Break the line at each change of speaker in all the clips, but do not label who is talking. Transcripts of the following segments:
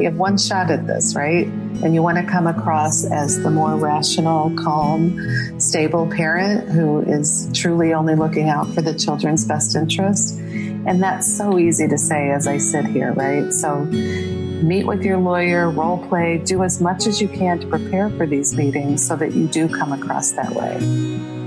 You have one shot at this, right? And you want to come across as the more rational, calm, stable parent who is truly only looking out for the children's best interest. And that's so easy to say as I sit here, right? So meet with your lawyer, role play, do as much as you can to prepare for these meetings so that you do come across that way.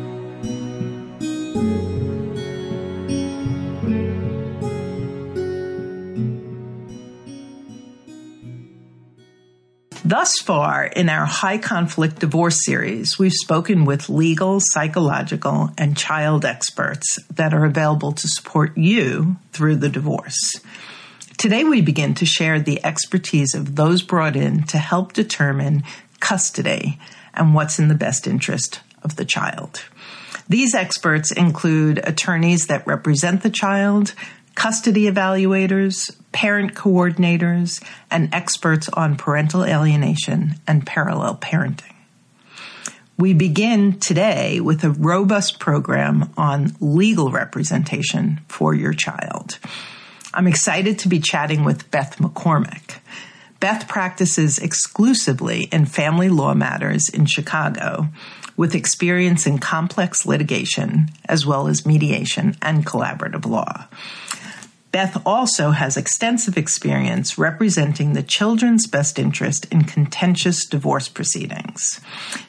Thus far, in our high conflict divorce series, we've spoken with legal, psychological, and child experts that are available to support you through the divorce. Today, we begin to share the expertise of those brought in to help determine custody and what's in the best interest of the child. These experts include attorneys that represent the child, custody evaluators, parent coordinators, and experts on parental alienation and parallel parenting. We begin today with a robust program on legal representation for your child. I'm excited to be chatting with Beth McCormack. Beth practices exclusively in family law matters in Chicago with experience in complex litigation as well as mediation and collaborative law. Beth also has extensive experience representing the children's best interest in contentious divorce proceedings.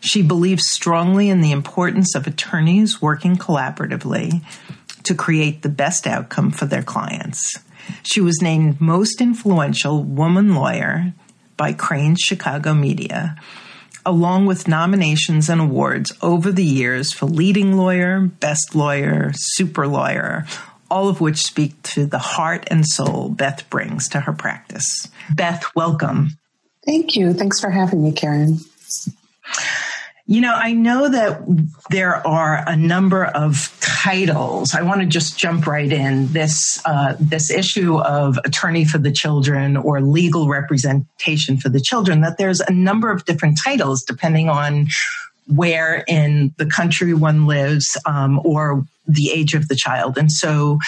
She believes strongly in the importance of attorneys working collaboratively to create the best outcome for their clients. She was named Most Influential Woman Lawyer by Crain's Chicago Media, along with nominations and awards over the years for Leading Lawyer, Best Lawyer, Super Lawyer, all of which speak to the heart and soul Beth brings to her practice. Beth, welcome.
Thank you. Thanks for having me, Karen.
You know, I know that there are a number of titles. I want to just jump right in. This uh, this issue of attorney for the children or legal representation for the children. That there's a number of different titles depending on where in the country one lives um, or the age of the child. And so,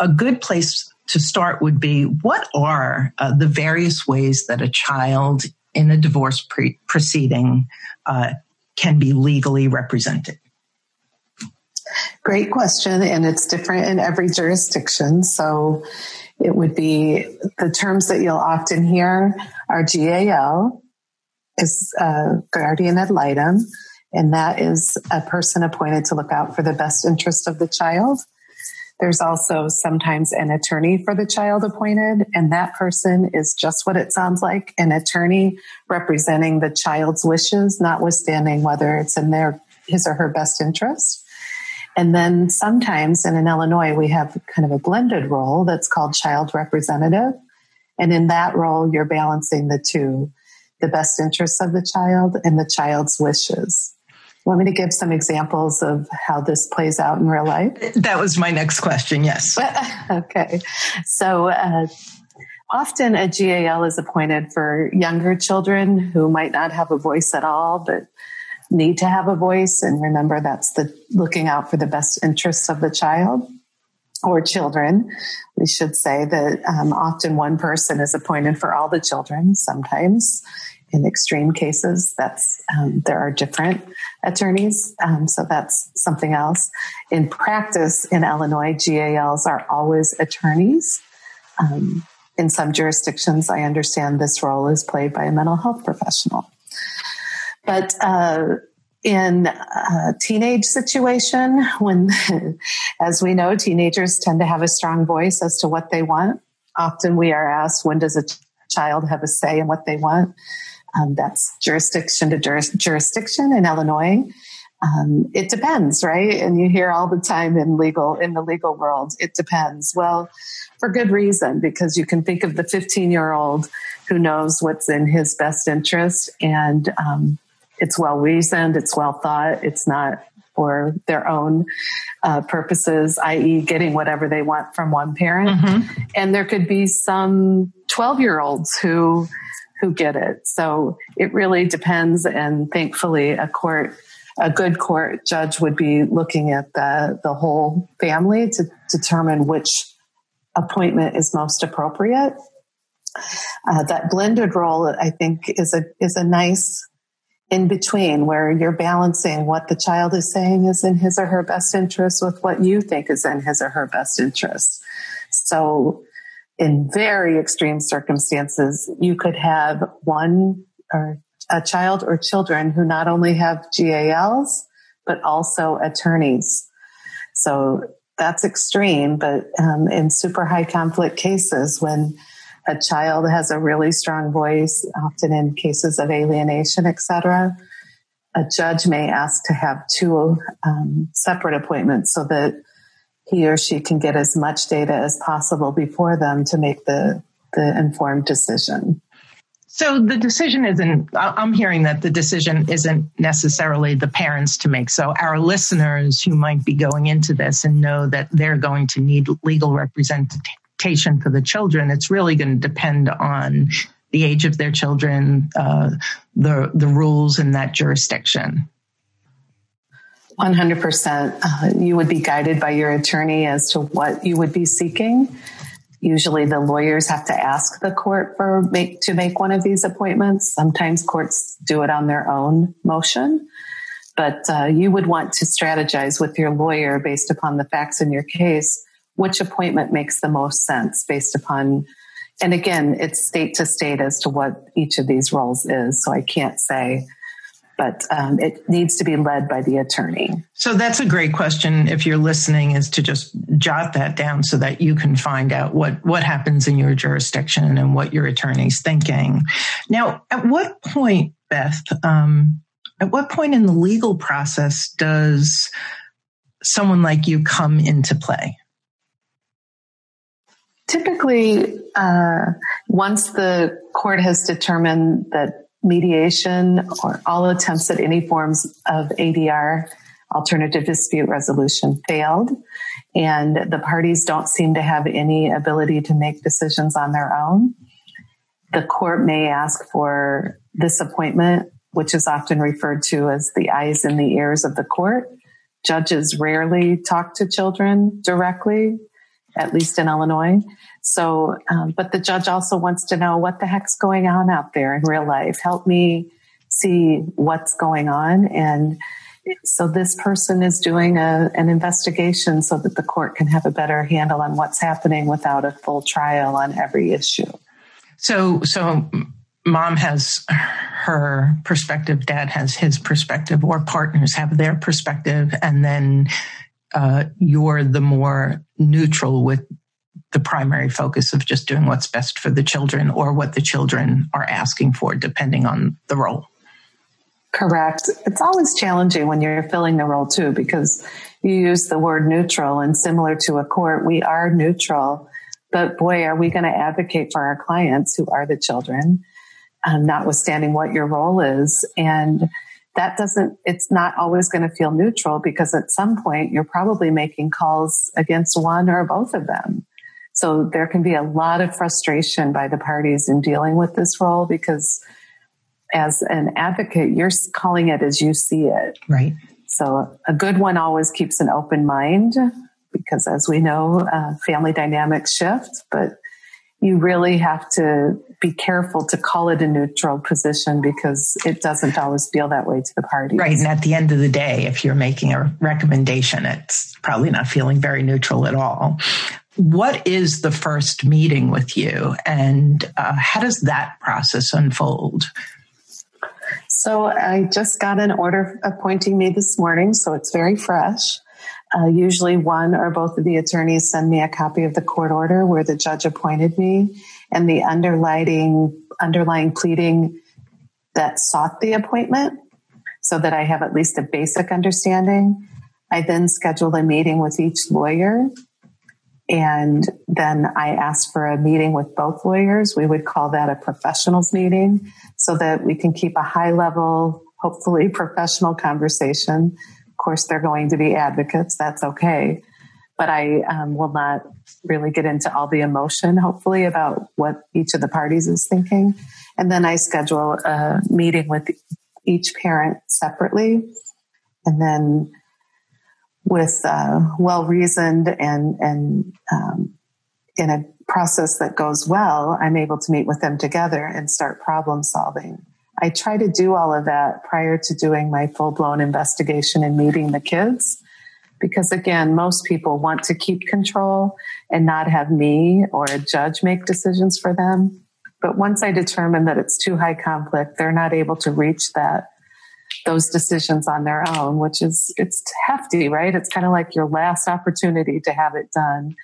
a good place to start would be what are uh, the various ways that a child in a divorce pre- proceeding uh, can be legally represented?
Great question, and it's different in every jurisdiction. So, it would be the terms that you'll often hear are GAL, is uh, guardian ad litem, and that is a person appointed to look out for the best interest of the child. There's also sometimes an attorney for the child appointed, and that person is just what it sounds like an attorney representing the child's wishes, notwithstanding whether it's in their his or her best interest. And then sometimes, and in Illinois, we have kind of a blended role that's called child representative. And in that role, you're balancing the two the best interests of the child and the child's wishes want me to give some examples of how this plays out in real life?
That was my next question, yes.
okay. So, uh, often a GAL is appointed for younger children who might not have a voice at all, but need to have a voice. And remember, that's the looking out for the best interests of the child or children. We should say that um, often one person is appointed for all the children. Sometimes, in extreme cases, that's um, there are different attorneys. Um, so that's something else. In practice in Illinois, GALs are always attorneys. Um, in some jurisdictions, I understand this role is played by a mental health professional. But uh, in a teenage situation, when, as we know, teenagers tend to have a strong voice as to what they want. Often we are asked, when does a child have a say in what they want? Um, that's jurisdiction to juris- jurisdiction in Illinois. Um, it depends, right? And you hear all the time in legal in the legal world, it depends. Well, for good reason, because you can think of the 15 year old who knows what's in his best interest and um, it's well reasoned, it's well thought, it's not for their own uh, purposes, i.e., getting whatever they want from one parent. Mm-hmm. And there could be some 12 year olds who who get it. So it really depends. And thankfully, a court, a good court judge would be looking at the the whole family to determine which appointment is most appropriate. Uh, that blended role, I think, is a is a nice in between where you're balancing what the child is saying is in his or her best interest with what you think is in his or her best interest. So in very extreme circumstances, you could have one or a child or children who not only have GALs, but also attorneys. So that's extreme, but um, in super high conflict cases, when a child has a really strong voice, often in cases of alienation, etc., a judge may ask to have two um, separate appointments so that he or she can get as much data as possible before them to make the, the informed decision.
So the decision isn't, I'm hearing that the decision isn't necessarily the parents to make. So our listeners who might be going into this and know that they're going to need legal representation for the children, it's really going to depend on the age of their children, uh, the, the rules in that jurisdiction.
100%. Uh, you would be guided by your attorney as to what you would be seeking. Usually the lawyers have to ask the court for make to make one of these appointments. Sometimes courts do it on their own motion, but uh, you would want to strategize with your lawyer based upon the facts in your case, which appointment makes the most sense based upon and again, it's state to state as to what each of these roles is. So I can't say but um, it needs to be led by the attorney.
So that's a great question. If you're listening, is to just jot that down so that you can find out what what happens in your jurisdiction and what your attorney's thinking. Now, at what point, Beth? Um, at what point in the legal process does someone like you come into play?
Typically, uh, once the court has determined that mediation or all attempts at any forms of ADR, alternative dispute resolution, failed. And the parties don't seem to have any ability to make decisions on their own. The court may ask for this appointment, which is often referred to as the eyes and the ears of the court. Judges rarely talk to children directly, at least in Illinois. So, um, but the judge also wants to know what the heck's going on out there in real life. Help me see what's going on. And so this person is doing a, an investigation so that the court can have a better handle on what's happening without a full trial on every issue.
So, so mom has her perspective, dad has his perspective, or partners have their perspective, and then uh, you're the more neutral with the primary focus of just doing what's best for the children or what the children are asking for, depending on the role.
Correct. It's always challenging when you're filling the role too, because you use the word neutral and similar to a court, we are neutral. But boy, are we going to advocate for our clients who are the children, um, notwithstanding what your role is. And that doesn't, it's not always going to feel neutral because at some point you're probably making calls against one or both of them. So there can be a lot of frustration by the parties in dealing with this role because as an advocate, you're calling it as you see it.
Right.
So a good one always keeps an open mind because as we know, uh, family dynamics shift, but you really have to be careful to call it a neutral position because it doesn't always feel that way to the parties.
Right. And at the end of the day, if you're making a recommendation, it's probably not feeling very neutral at all what is the first meeting with you and uh, how does that process unfold?
So I just got an order appointing me this morning, so it's very fresh. Uh, usually, one or both of the attorneys send me a copy of the court order where the judge appointed me and the underlying underlying pleading that sought the appointment, so that I have at least a basic understanding. I then schedule a meeting with each lawyer, and then I ask for a meeting with both lawyers. We would call that a professionals meeting, so that we can keep a high level, hopefully professional conversation Of course, they're going to be advocates. That's okay. But I um, will not really get into all the emotion, hopefully, about what each of the parties is thinking. And then I schedule a meeting with each parent separately. And then with uh, well reasoned and, and um, in a process that goes well, I'm able to meet with them together and start problem solving. I try to do all of that prior to doing my full blown investigation and meeting the kids. Because again, most people want to keep control and not have me or a judge make decisions for them. But once I determine that it's too high conflict, they're not able to reach that those decisions on their own, which is it's hefty, right? It's kind of like your last opportunity to have it done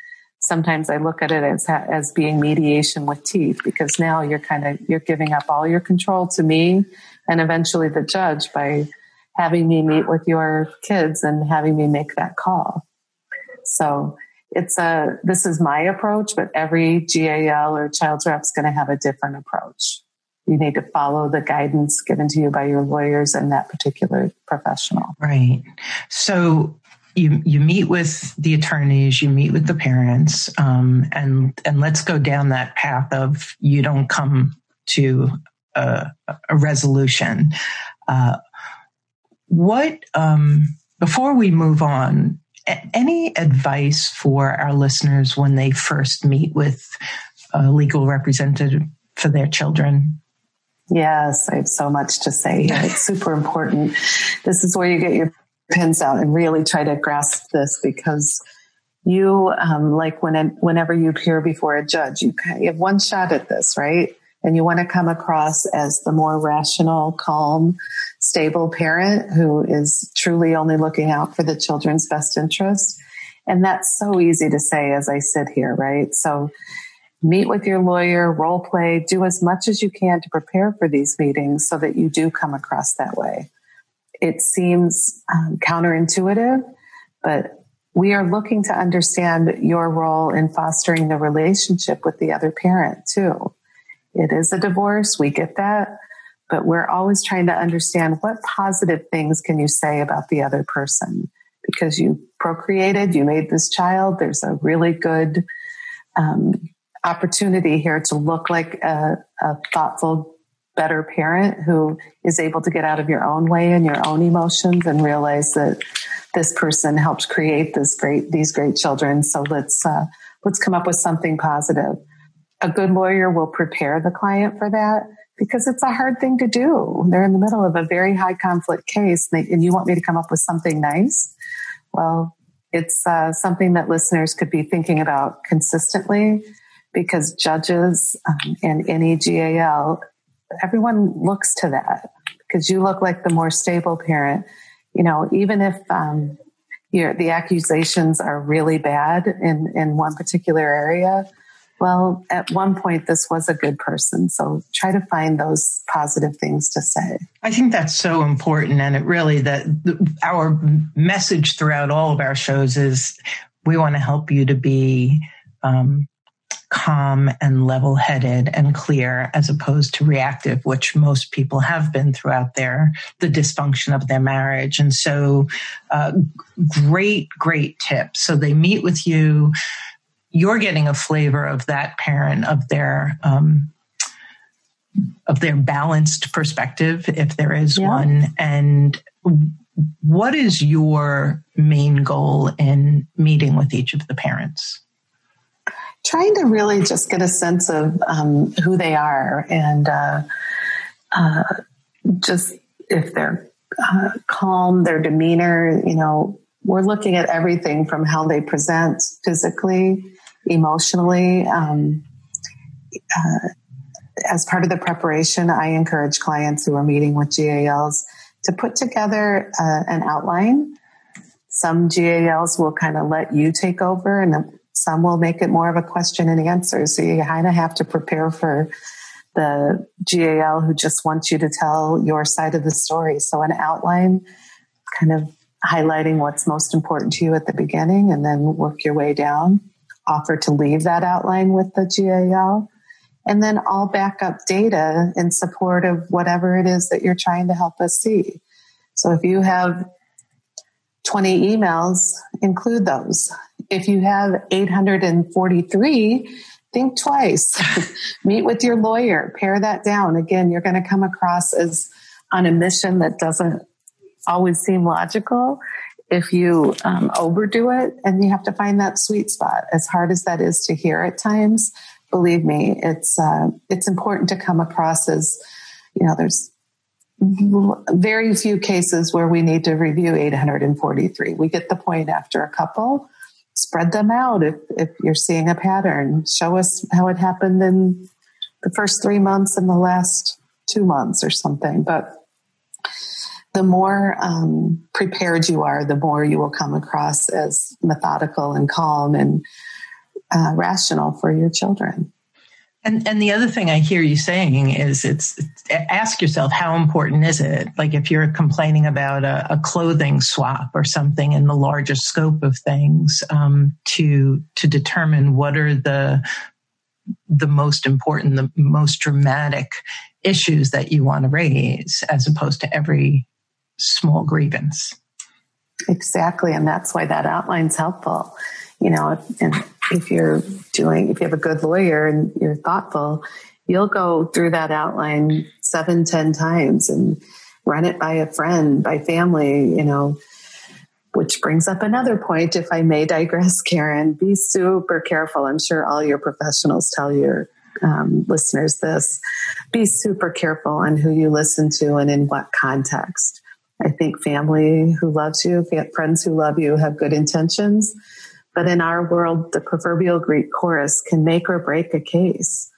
sometimes I look at it as as being mediation with teeth because now you're kind of you're giving up all your control to me and eventually the judge by having me meet with your kids and having me make that call. So it's a this is my approach, but every GAL or child's rep is going to have a different approach. You need to follow the guidance given to you by your lawyers and that particular professional.
Right. So you you meet with the attorneys, you meet with the parents, um, and and let's go down that path of you don't come to a, a resolution. Uh, what um, before we move on, any advice for our listeners when they first meet with a legal representative for their children?
Yes, I have so much to say. It's super important. This is where you get your pins out and really try to grasp this because you, um, like when, whenever you appear before a judge, you, you have one shot at this, right? And you want to come across as the more rational, calm, stable parent who is truly only looking out for the children's best interest. And that's so easy to say as I sit here, right? So meet with your lawyer, role play, do as much as you can to prepare for these meetings so that you do come across that way. It seems um, counterintuitive, but we are looking to understand your role in fostering the relationship with the other parent too. It is a divorce. We get that, but we're always trying to understand what positive things can you say about the other person because you procreated, you made this child. There's a really good um, opportunity here to look like a, a thoughtful better parent who is able to get out of your own way and your own emotions and realize that this person helped create this great these great children so let's uh, let's come up with something positive a good lawyer will prepare the client for that because it's a hard thing to do they're in the middle of a very high conflict case and you want me to come up with something nice well it's uh, something that listeners could be thinking about consistently because judges um, and any GAL everyone looks to that because you look like the more stable parent. You know, even if um, the accusations are really bad in, in one particular area, well, at one point, this was a good person. So try to find those positive things to say.
I think that's so important. And it really, that our message throughout all of our shows is we want to help you to be um, calm and level headed and clear as opposed to reactive, which most people have been throughout their, the dysfunction of their marriage. And so, uh, great, great tip. So they meet with you. You're getting a flavor of that parent, of their, um, of their balanced perspective, if there is yeah. one. And what is your main goal in meeting with each of the parents?
trying to really just get a sense of um, who they are and uh, uh, just if they're uh, calm, their demeanor, you know, we're looking at everything from how they present physically, emotionally. Um, uh, as part of the preparation, I encourage clients who are meeting with GALs to put together uh, an outline. Some GALs will kind of let you take over, and some will make it more of a question and answer. So you kind of have to prepare for the GAL who just wants you to tell your side of the story. So an outline, kind of highlighting what's most important to you at the beginning, and then work your way down. Offer to leave that outline with the GAL and then all backup data in support of whatever it is that you're trying to help us see. So if you have 20 emails, include those. If you have 843, think twice. Meet with your lawyer, pare that down. Again, you're going to come across as on a mission that doesn't always seem logical if you um, overdo it and you have to find that sweet spot as hard as that is to hear at times believe me, it's uh, it's important to come across as you know there's very few cases where we need to review 843. We get the point after a couple. Spread them out if, if you're seeing a pattern. Show us how it happened in the first three months and the last two months or something. But the more um, prepared you are, the more you will come across as methodical and calm and uh, rational for your children.
And and the other thing I hear you saying is it's, ask yourself how important is it? Like if you're complaining about a, a clothing swap or something in the larger scope of things, um, to to determine what are the the most important, the most dramatic issues that you want to raise, as opposed to every small grievance.
Exactly, and that's why that outline's helpful you know, and if you're doing, if you have a good lawyer and you're thoughtful, you'll go through that outline seven, ten times and run it by a friend, by family, you know, which brings up another point, if I may digress, Karen, be super careful. I'm sure all your professionals tell your um, listeners this. Be super careful on who you listen to and in what context. I think family who loves you, friends who love you have good intentions but in our world, the proverbial Greek chorus can make or break a case.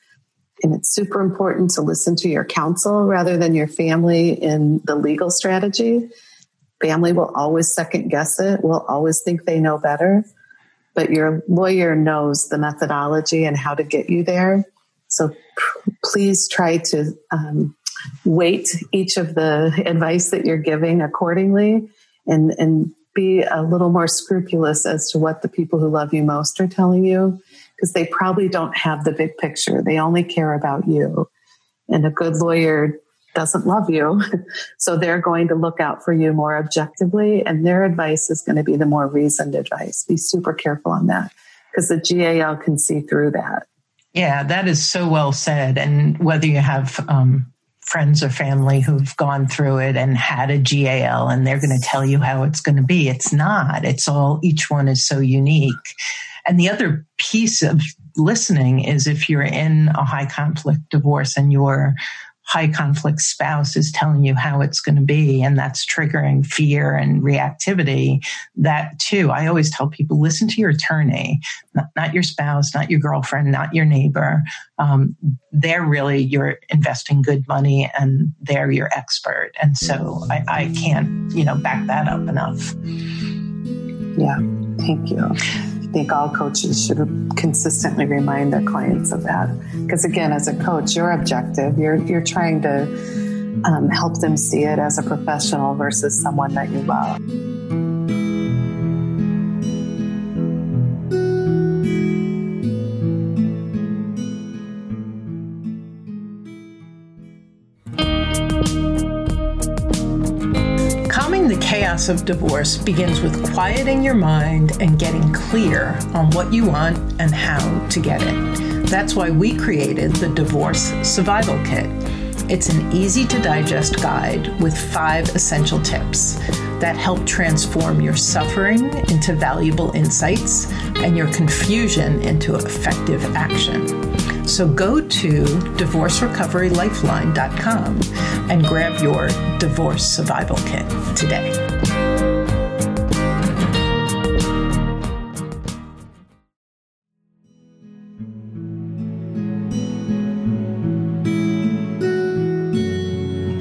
And it's super important to listen to your counsel rather than your family in the legal strategy. Family will always second guess it, will always think they know better. But your lawyer knows the methodology and how to get you there. So please try to um, weight each of the advice that you're giving accordingly and, and be a little more scrupulous as to what the people who love you most are telling you because they probably don't have the big picture. They only care about you. And a good lawyer doesn't love you. So they're going to look out for you more objectively, and their advice is going to be the more reasoned advice. Be super careful on that because the GAL can see through that.
Yeah, that is so well said. And whether you have um, friends or family who've gone through it and had a GAL and they're going to tell you how it's going to be. It's not. It's all, each one is so unique. And the other piece of listening is if you're in a high conflict divorce and you're high conflict spouse is telling you how it's going to be and that's triggering fear and reactivity that too i always tell people listen to your attorney not, not your spouse not your girlfriend not your neighbor. Um, they're really you're investing good money and they're your expert. And so I, I can't you know back that up enough.
Yeah. Thank you think all coaches should consistently remind their clients of that. Because again, as a coach, you're objective. You're you're trying to um, help them see it as a professional versus someone that you love.
Chaos of divorce begins with quieting your mind and getting clear on what you want and how to get it. That's why we created the Divorce Survival Kit. It's an easy to digest guide with five essential tips that help transform your suffering into valuable insights and your confusion into effective action. So go to divorcerecoverylifeline.com and grab your divorce survival kit today.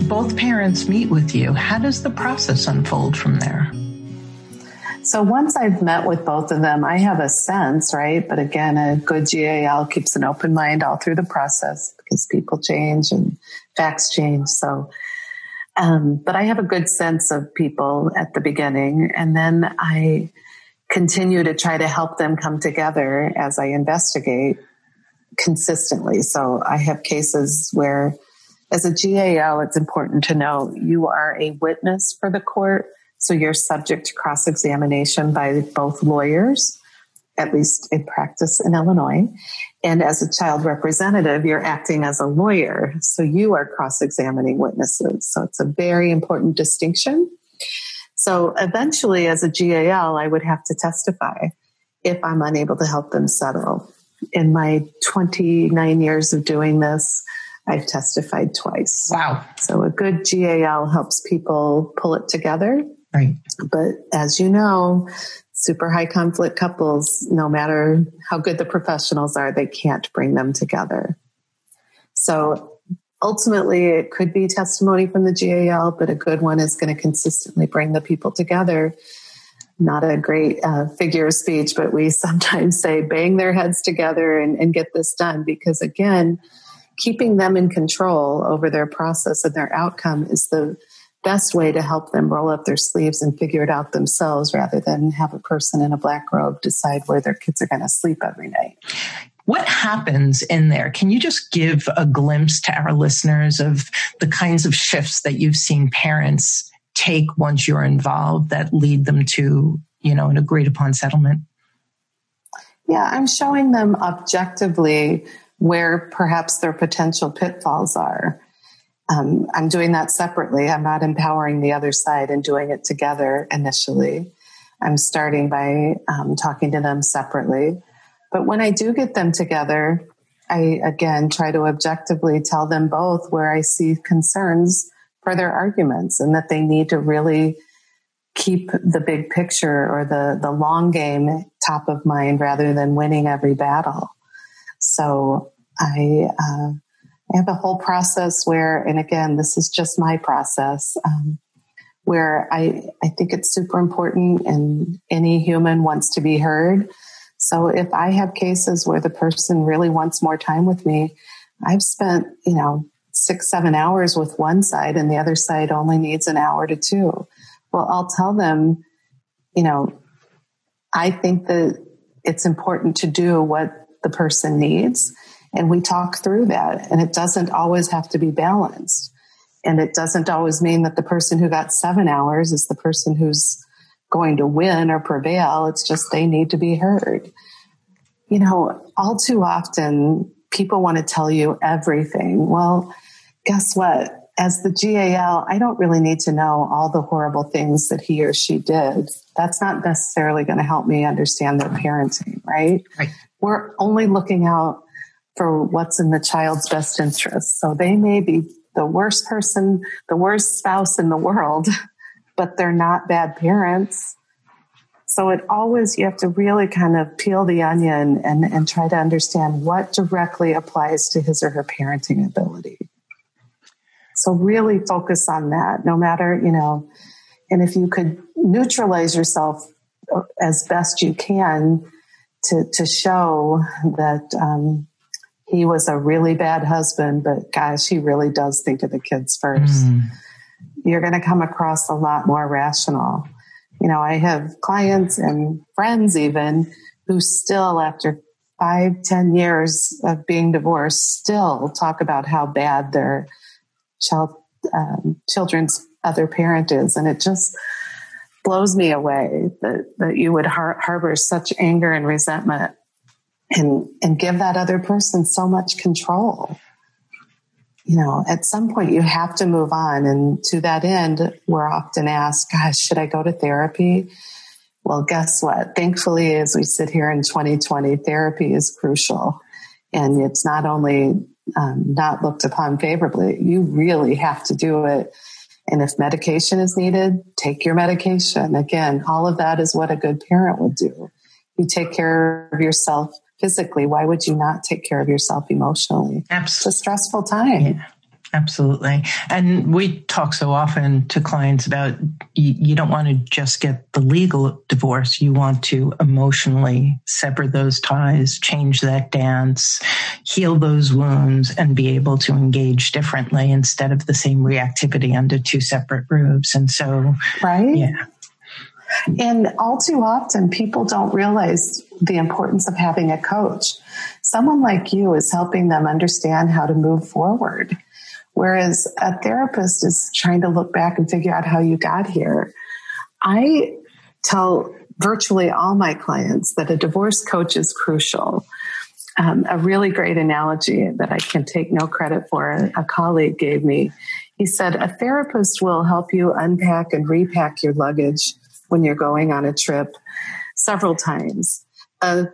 both parents meet with you, how does the process unfold from there?
So once I've met with both of them, I have a sense, right? But again, a good GAL keeps an open mind all through the process because people change and facts change. So, um, but I have a good sense of people at the beginning, and then I continue to try to help them come together as I investigate consistently. So I have cases where, as a GAL, it's important to know you are a witness for the court so you're subject to cross examination by both lawyers, at least in practice in Illinois. And as a child representative, you're acting as a lawyer. So you are cross examining witnesses. So it's a very important distinction. So eventually, as a GAL, I would have to testify if I'm unable to help them settle. In my 29 years of doing this, I've testified twice.
Wow.
So a good GAL helps people pull it together
Right.
But as you know, super high conflict couples, no matter how good the professionals are, they can't bring them together. So ultimately, it could be testimony from the GAL, but a good one is going to consistently bring the people together. Not a great uh, figure of speech, but we sometimes say bang their heads together and, and get this done because, again, keeping them in control over their process and their outcome is the best way to help them roll up their sleeves and figure it out themselves rather than have a person in a black robe decide where their kids are going to sleep every night.
What happens in there? Can you just give a glimpse to our listeners of the kinds of shifts that you've seen parents take once you're involved that lead them to, you know, an agreed upon settlement?
Yeah, I'm showing them objectively where perhaps their potential pitfalls are um, I'm doing that separately. I'm not empowering the other side and doing it together initially. I'm starting by um, talking to them separately. But when I do get them together, I again try to objectively tell them both where I see concerns for their arguments and that they need to really keep the big picture or the, the long game top of mind rather than winning every battle. So I, uh, I have a whole process where, and again, this is just my process, um, where I, I think it's super important and any human wants to be heard. So if I have cases where the person really wants more time with me, I've spent, you know, six, seven hours with one side and the other side only needs an hour to two. Well, I'll tell them, you know, I think that it's important to do what the person needs and we talk through that. And it doesn't always have to be balanced. And it doesn't always mean that the person who got seven hours is the person who's going to win or prevail. It's just they need to be heard. You know, all too often people want to tell you everything. Well, guess what? As the GAL, I don't really need to know all the horrible things that he or she did. That's not necessarily going to help me understand their parenting, right? right. We're only looking out for what's in the child's best interest. So they may be the worst person, the worst spouse in the world, but they're not bad parents. So it always, you have to really kind of peel the onion and, and try to understand what directly applies to his or her parenting ability. So really focus on that, no matter, you know, and if you could neutralize yourself as best you can to, to show that, um, he was a really bad husband, but gosh, he really does think of the kids first. Mm. You're going to come across a lot more rational. You know, I have clients and friends even who still, after five, ten years of being divorced, still talk about how bad their child, um, children's other parent is. And it just blows me away that, that you would har- harbor such anger and resentment and and give that other person so much control. You know at some point you have to move on and to that end we're often asked gosh should i go to therapy? Well guess what? Thankfully as we sit here in 2020 therapy is crucial and it's not only um, not looked upon favorably. You really have to do it and if medication is needed take your medication. Again all of that is what a good parent would do. You take care of yourself physically, why would you not take care of yourself emotionally?
Absolutely.
It's a stressful time.
Yeah. Absolutely. And we talk so often to clients about you, you, don't want to just get the legal divorce. You want to emotionally sever those ties, change that dance, heal those wounds, and be able to engage differently instead of the same reactivity under two separate roofs. And so,
right?
Yeah.
And all too often, people don't realize the importance of having a coach. Someone like you is helping them understand how to move forward Whereas a therapist is trying to look back and figure out how you got here. I tell virtually all my clients that a divorce coach is crucial. Um, a really great analogy that I can take no credit for, a colleague gave me. He said, A therapist will help you unpack and repack your luggage when you're going on a trip several times. A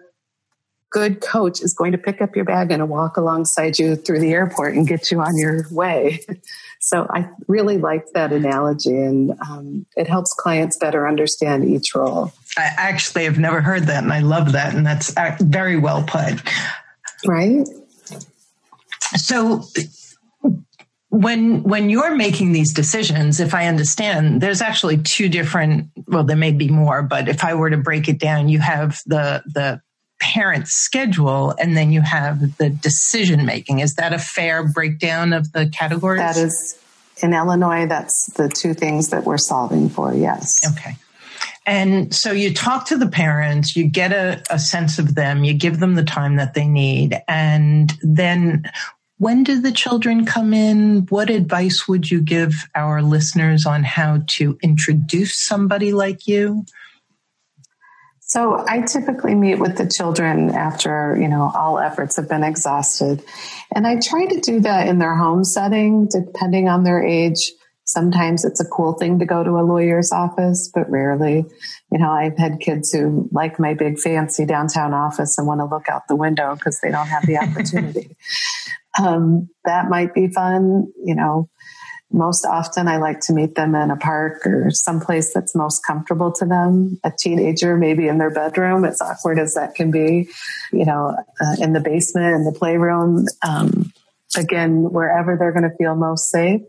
good coach is going to pick up your bag and walk alongside you through the airport and get you on your way. So I really liked that analogy, and um, it helps clients better understand each role.
I actually have never heard that, and I love that, and that's uh, very well put.
Right.
So when when you're making these decisions if i understand there's actually two different well there may be more but if i were to break it down you have the the parent schedule and then you have the decision making. Is that a fair breakdown of the categories?
That is in Illinois, that's the two things that we're solving for, yes.
Okay. And so you talk to the parents, you get a, a sense of them, you give them the time that they need. And then when do the children come in? What advice would you give our listeners on how to introduce somebody like you?
So I typically meet with the children after, you know, all efforts have been exhausted. And I try to do that in their home setting, depending on their age. Sometimes it's a cool thing to go to a lawyer's office, but rarely. You know, I've had kids who like my big fancy downtown office and want to look out the window because they don't have the opportunity. Um, that might be fun, you know most often I like to meet them in a park or someplace that's most comfortable to them. A teenager, maybe in their bedroom, as awkward as that can be, you know, uh, in the basement, in the playroom. Um, again, wherever they're going to feel most safe.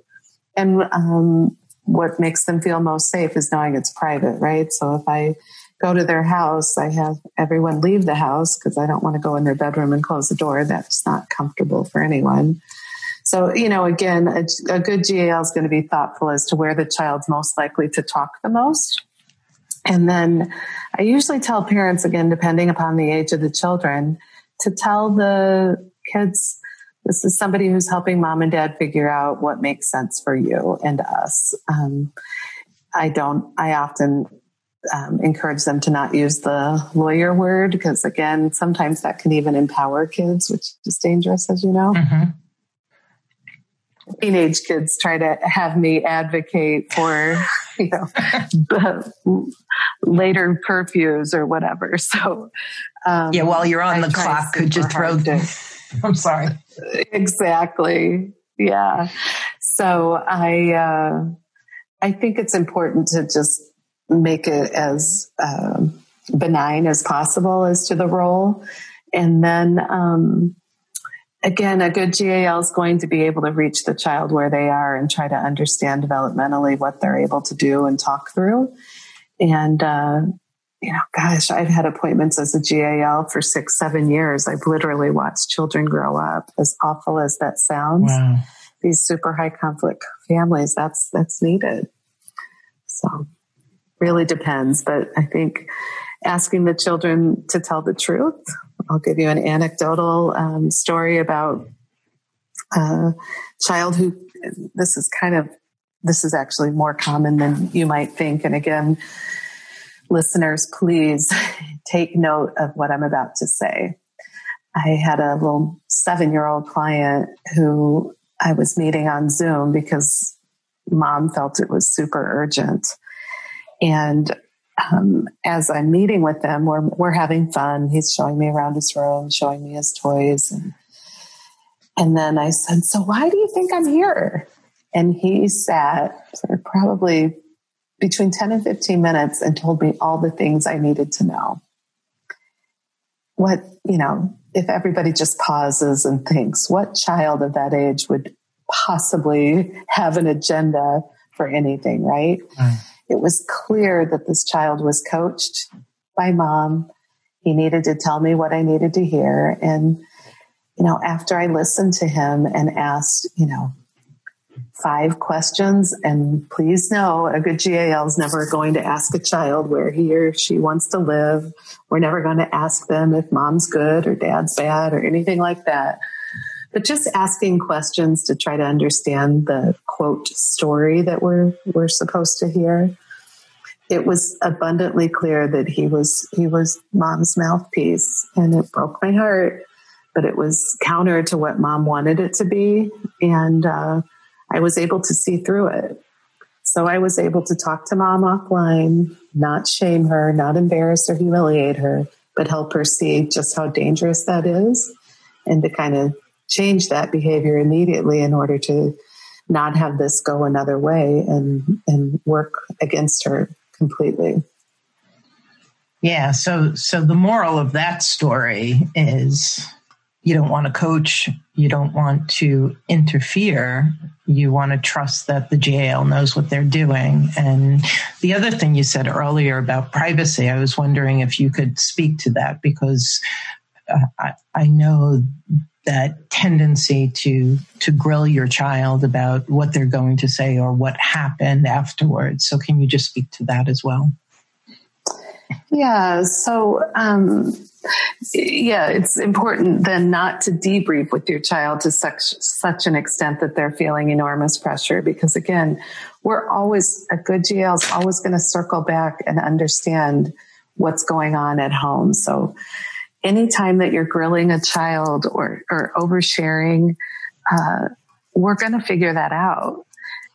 And um, what makes them feel most safe is knowing it's private, right? So if I go to their house, I have everyone leave the house because I don't want to go in their bedroom and close the door. That's not comfortable for anyone. So, you know, again, a, a good GAL is going to be thoughtful as to where the child's most likely to talk the most. And then I usually tell parents, again, depending upon the age of the children, to tell the kids this is somebody who's helping mom and dad figure out what makes sense for you and us. Um, I don't, I often um, encourage them to not use the lawyer word because, again, sometimes that can even empower kids, which is dangerous, as you know. Mm-hmm. Teenage kids try to have me advocate for you know later curfews or whatever. So
um, yeah while you're on I the clock could you throw to, i'm sorry.
Exactly. Yeah. So i uh, i think it's important to just make it as um, benign as possible as to the role and then um, again, a good GAL is going to be able to reach the child where they are and try to understand developmentally what they're able to do and talk through. And, uh, you know, gosh, I've had appointments as a GAL for six, seven years. I've literally watched children grow up, as awful as that sounds. Wow. These super high conflict families, that's, that's needed. So really depends, but I think asking the children to tell the truth I'll give you an anecdotal um, story about a child who, this is kind of, this is actually more common than you might think. And again, listeners, please take note of what I'm about to say. I had a little seven year old client who I was meeting on Zoom because mom felt it was super urgent. And um, as I'm meeting with them, we're we're having fun. He's showing me around his room, showing me his toys, and and then I said, "So why do you think I'm here?" And he sat for probably between ten and fifteen minutes and told me all the things I needed to know. What you know, if everybody just pauses and thinks, what child of that age would possibly have an agenda for anything, right? Mm. It was clear that this child was coached by mom. He needed to tell me what I needed to hear. And, you know, after I listened to him and asked, you know, five questions. And please know a good GAL is never going to ask a child where he or she wants to live. We're never going to ask them if mom's good or dad's bad or anything like that. But just asking questions to try to understand the quote story that we're we're supposed to hear. It was abundantly clear that he was he was mom's mouthpiece, and it broke my heart. But it was counter to what mom wanted it to be, and uh, I was able to see through it. So I was able to talk to mom offline, not shame her, not embarrass or humiliate her, but help her see just how dangerous that is and to kind of change that behavior immediately in order to not have this go another way and and work against her completely.
Yeah, so so the moral of that story is you don't want to coach, you don't want to interfere, you want to trust that the GAL knows what they're doing. And the other thing you said earlier about privacy, I was wondering if you could speak to that because uh, I, I know that tendency to to grill your child about what they're going to say or what happened afterwards. So can you just speak to that as well?
Yeah. So um, yeah, it's important then not to debrief with your child to such such an extent that they're feeling enormous pressure. Because again, we're always a good GAL is always going to circle back and understand what's going on at home. So anytime that you're grilling a child or or oversharing, uh, we're going to figure that out.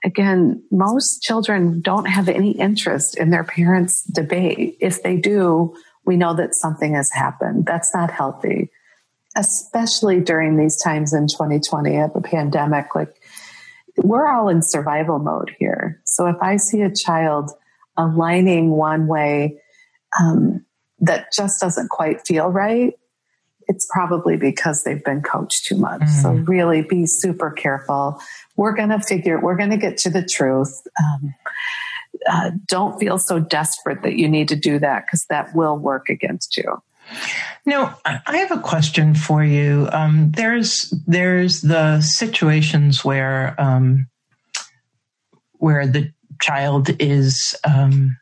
Again, most children don't have any interest in their parents' debate. If they do, we know that something has happened. That's not healthy, especially during these times in 2020 of a pandemic. Like we're all in survival mode here. So if I see a child aligning one way um, that just doesn't quite feel right, it's probably because they've been coached too much. Mm. So really be super careful. We're going to figure, we're going to get to the truth. Um, uh, don't feel so desperate that you need to do that because that will work against you.
Now, I have a question for you. Um, there's there's the situations where um, where the child is um,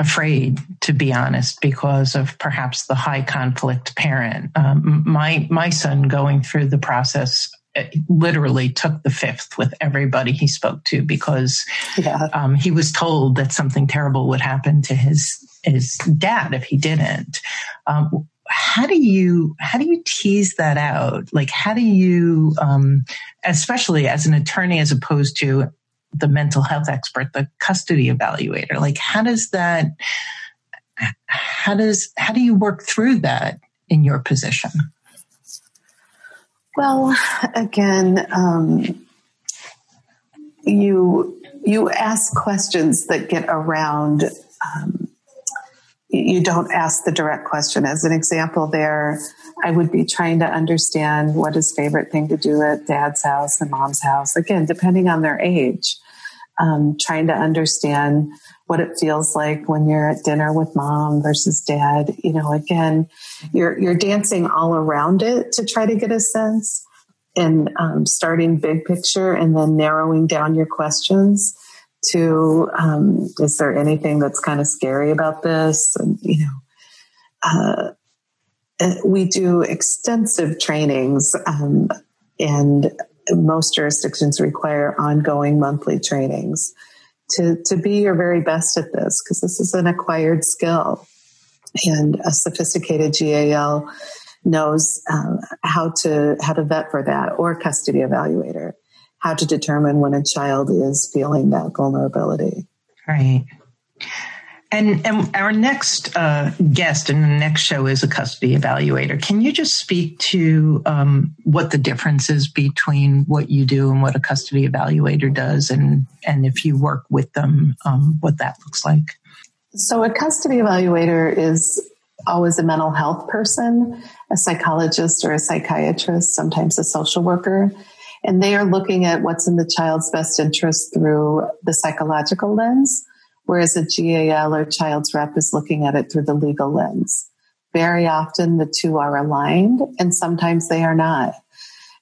afraid, to be honest, because of perhaps the high conflict parent. Um, my my son going through the process uh, literally took the fifth with everybody he spoke to because yeah. um, he was told that something terrible would happen to his his dad if he didn't. Um, how do you how do you tease that out? Like how do you, um, especially as an attorney, as opposed to the mental health expert, the custody evaluator? Like how does that? How does how do you work through that in your position?
Well, again, um, you you ask questions that get around. Um, you don't ask the direct question. As an example, there, I would be trying to understand what his favorite thing to do at dad's house and mom's house. Again, depending on their age, um, trying to understand what it feels like when you're at dinner with mom versus dad. You know, again, you're you're dancing all around it to try to get a sense and um, starting big picture and then narrowing down your questions to um, is there anything that's kind of scary about this and you know uh, uh we do extensive trainings um, and most jurisdictions require ongoing monthly trainings to, to be your very best at this because this is an acquired skill. And a sophisticated GAL knows um, how to how to vet for that, or custody evaluator, how to determine when a child is feeling that vulnerability.
Right. And, and our next uh, guest in the next show is a custody evaluator. Can you just speak to um, what the difference is between what you do and what a custody evaluator does, and and if you work with them, um, what that looks like?
So, a custody evaluator is always a mental health person, a psychologist or a psychiatrist, sometimes a social worker, And they are looking at what's in the child's best interest through the psychological lens, whereas a GAL or child's rep is looking at it through the legal lens. Very often the two are aligned and sometimes they are not.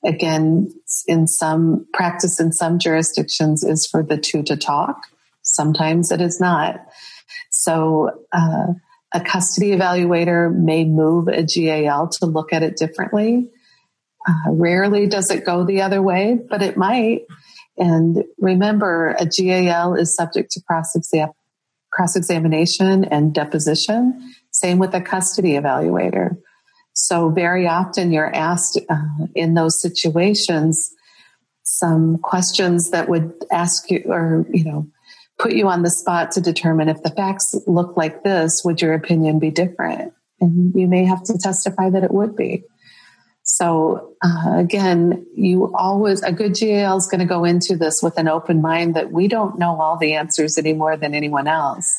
Again, in some practice in some jurisdictions is for the two to talk. Sometimes it is not. So, uh, a custody evaluator may move a GAL to look at it differently. Uh, rarely does it go the other way, but it might. And remember, a GAL is subject to cross examination and deposition. Same with a custody evaluator. So very often you're asked uh, in those situations some questions that would ask you or, you know, put you on the spot to determine if the facts look like this, would your opinion be different? And you may have to testify that it would be. So uh, again, you always a good GAL is going to go into this with an open mind that we don't know all the answers any more than anyone else.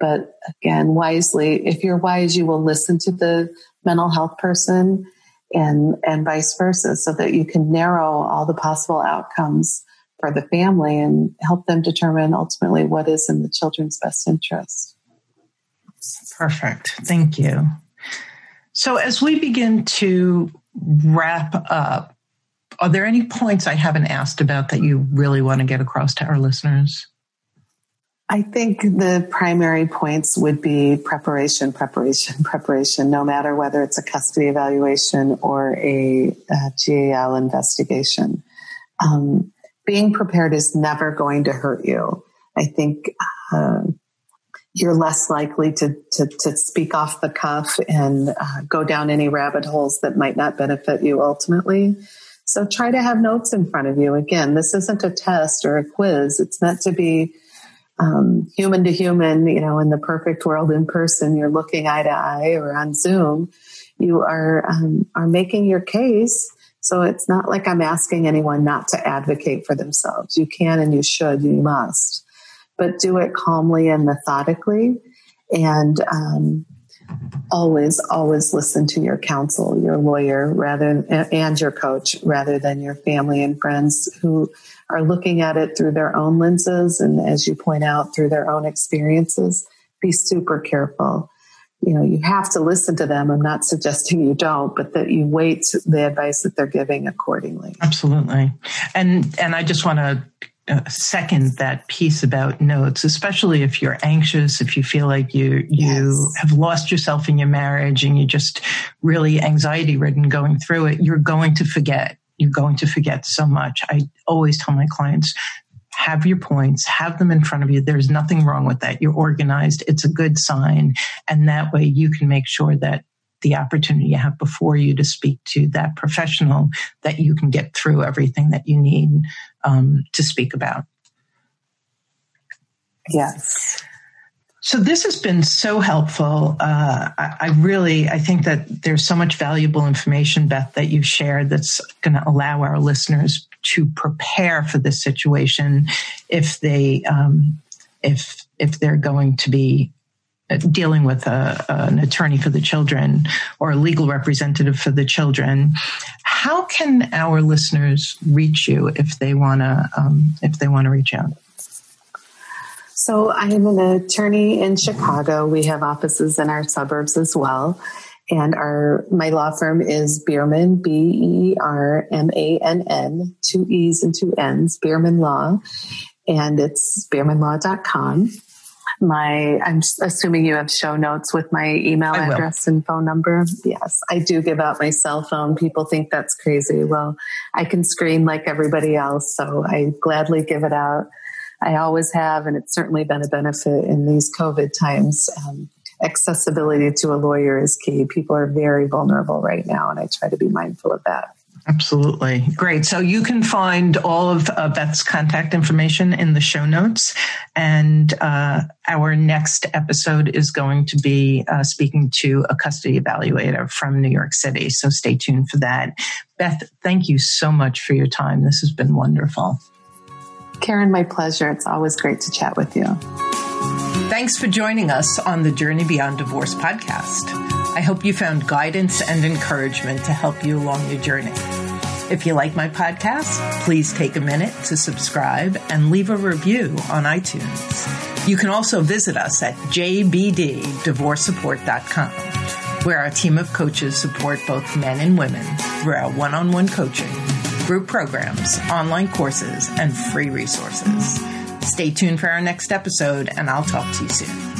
But again, wisely, if you're wise, you will listen to the mental health person and and vice versa, so that you can narrow all the possible outcomes for the family and help them determine ultimately what is in the children's best interest.
Perfect. Thank you. So, as we begin to wrap up, are there any points I haven't asked about that you really want to get across to our listeners?
I think the primary points would be preparation, preparation, preparation, no matter whether it's a custody evaluation or a, a GAL investigation. Um, being prepared is never going to hurt you. I think uh, you're less likely to, to, to, speak off the cuff and uh, go down any rabbit holes that might not benefit you ultimately. So try to have notes in front of you. Again, this isn't a test or a quiz. It's meant to be um, human to human, you know, in the perfect world in person, you're looking eye to eye or on Zoom. You are um, are making your case so it's not like I'm asking anyone not to advocate for themselves. You can and you should, you must, but do it calmly and methodically. And um, always, always listen to your counsel, your lawyer, rather and your coach, rather than your family and friends who are looking at it through their own lenses and, as you point out, through their own experiences. Be super careful you know, you have to listen to them. I'm not suggesting you don't, but that you weight the advice that they're giving accordingly.
Absolutely. And, and I just want to uh, second that piece about notes, especially if you're anxious, if you feel like you, you yes. have lost yourself in your marriage and you're just really anxiety ridden going through it, you're going to forget you're going to forget so much. I always tell my clients, have your points, have them in front of you. There's nothing wrong with that. You're organized. It's a good sign. And that way you can make sure that the opportunity you have before you to speak to that professional that you can get through everything that you need um, to speak about.
Yes.
So this has been so helpful. Uh, I, I, really, I think that there's so much valuable information, Beth, that you've shared that's going to allow our listeners to prepare for this situation if they, um, if if they're going to be dealing with a, an attorney for the children or a legal representative for the children. How can our listeners reach you if they want to um, if they want to reach out?
So I am an attorney in Chicago. We have offices in our suburbs as well. And our my law firm is Beermann, B E R M A N N, two E's and two N's, Beermann Law. And it's beermannlaw.com. My, I'm assuming you have show notes with my email address and phone number. Yes, I do give out my cell phone. People think that's crazy. Well, I can screen like everybody else, so I gladly give it out. I always have, and it's certainly been a benefit in these COVID times. Um, accessibility to a lawyer is key. People are very vulnerable right now, and I try to be mindful of that.
Absolutely. Great. So you can find all of uh, Beth's contact information in the show notes. And uh, our next episode is going to be uh, speaking to a custody evaluator from New York City. So stay tuned for that. Beth, thank you so much for your time. This has been wonderful.
Karen, my pleasure. It's always great to chat with you.
Thanks for joining us on the Journey Beyond Divorce podcast. I hope you found guidance and encouragement to help you along your journey. If you like my podcast, please take a minute to subscribe and leave a review on iTunes. You can also visit us at jbddivorcesupport.com, where our team of coaches support both men and women through our one on one coaching, group programs, online courses, and free resources. Stay tuned for our next episode, and I'll talk to you soon.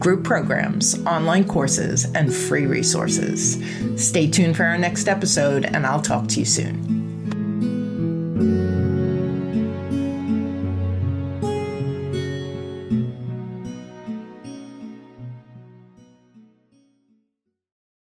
group programs, online courses, and free resources. Stay tuned for our next episode, and I'll talk to you soon.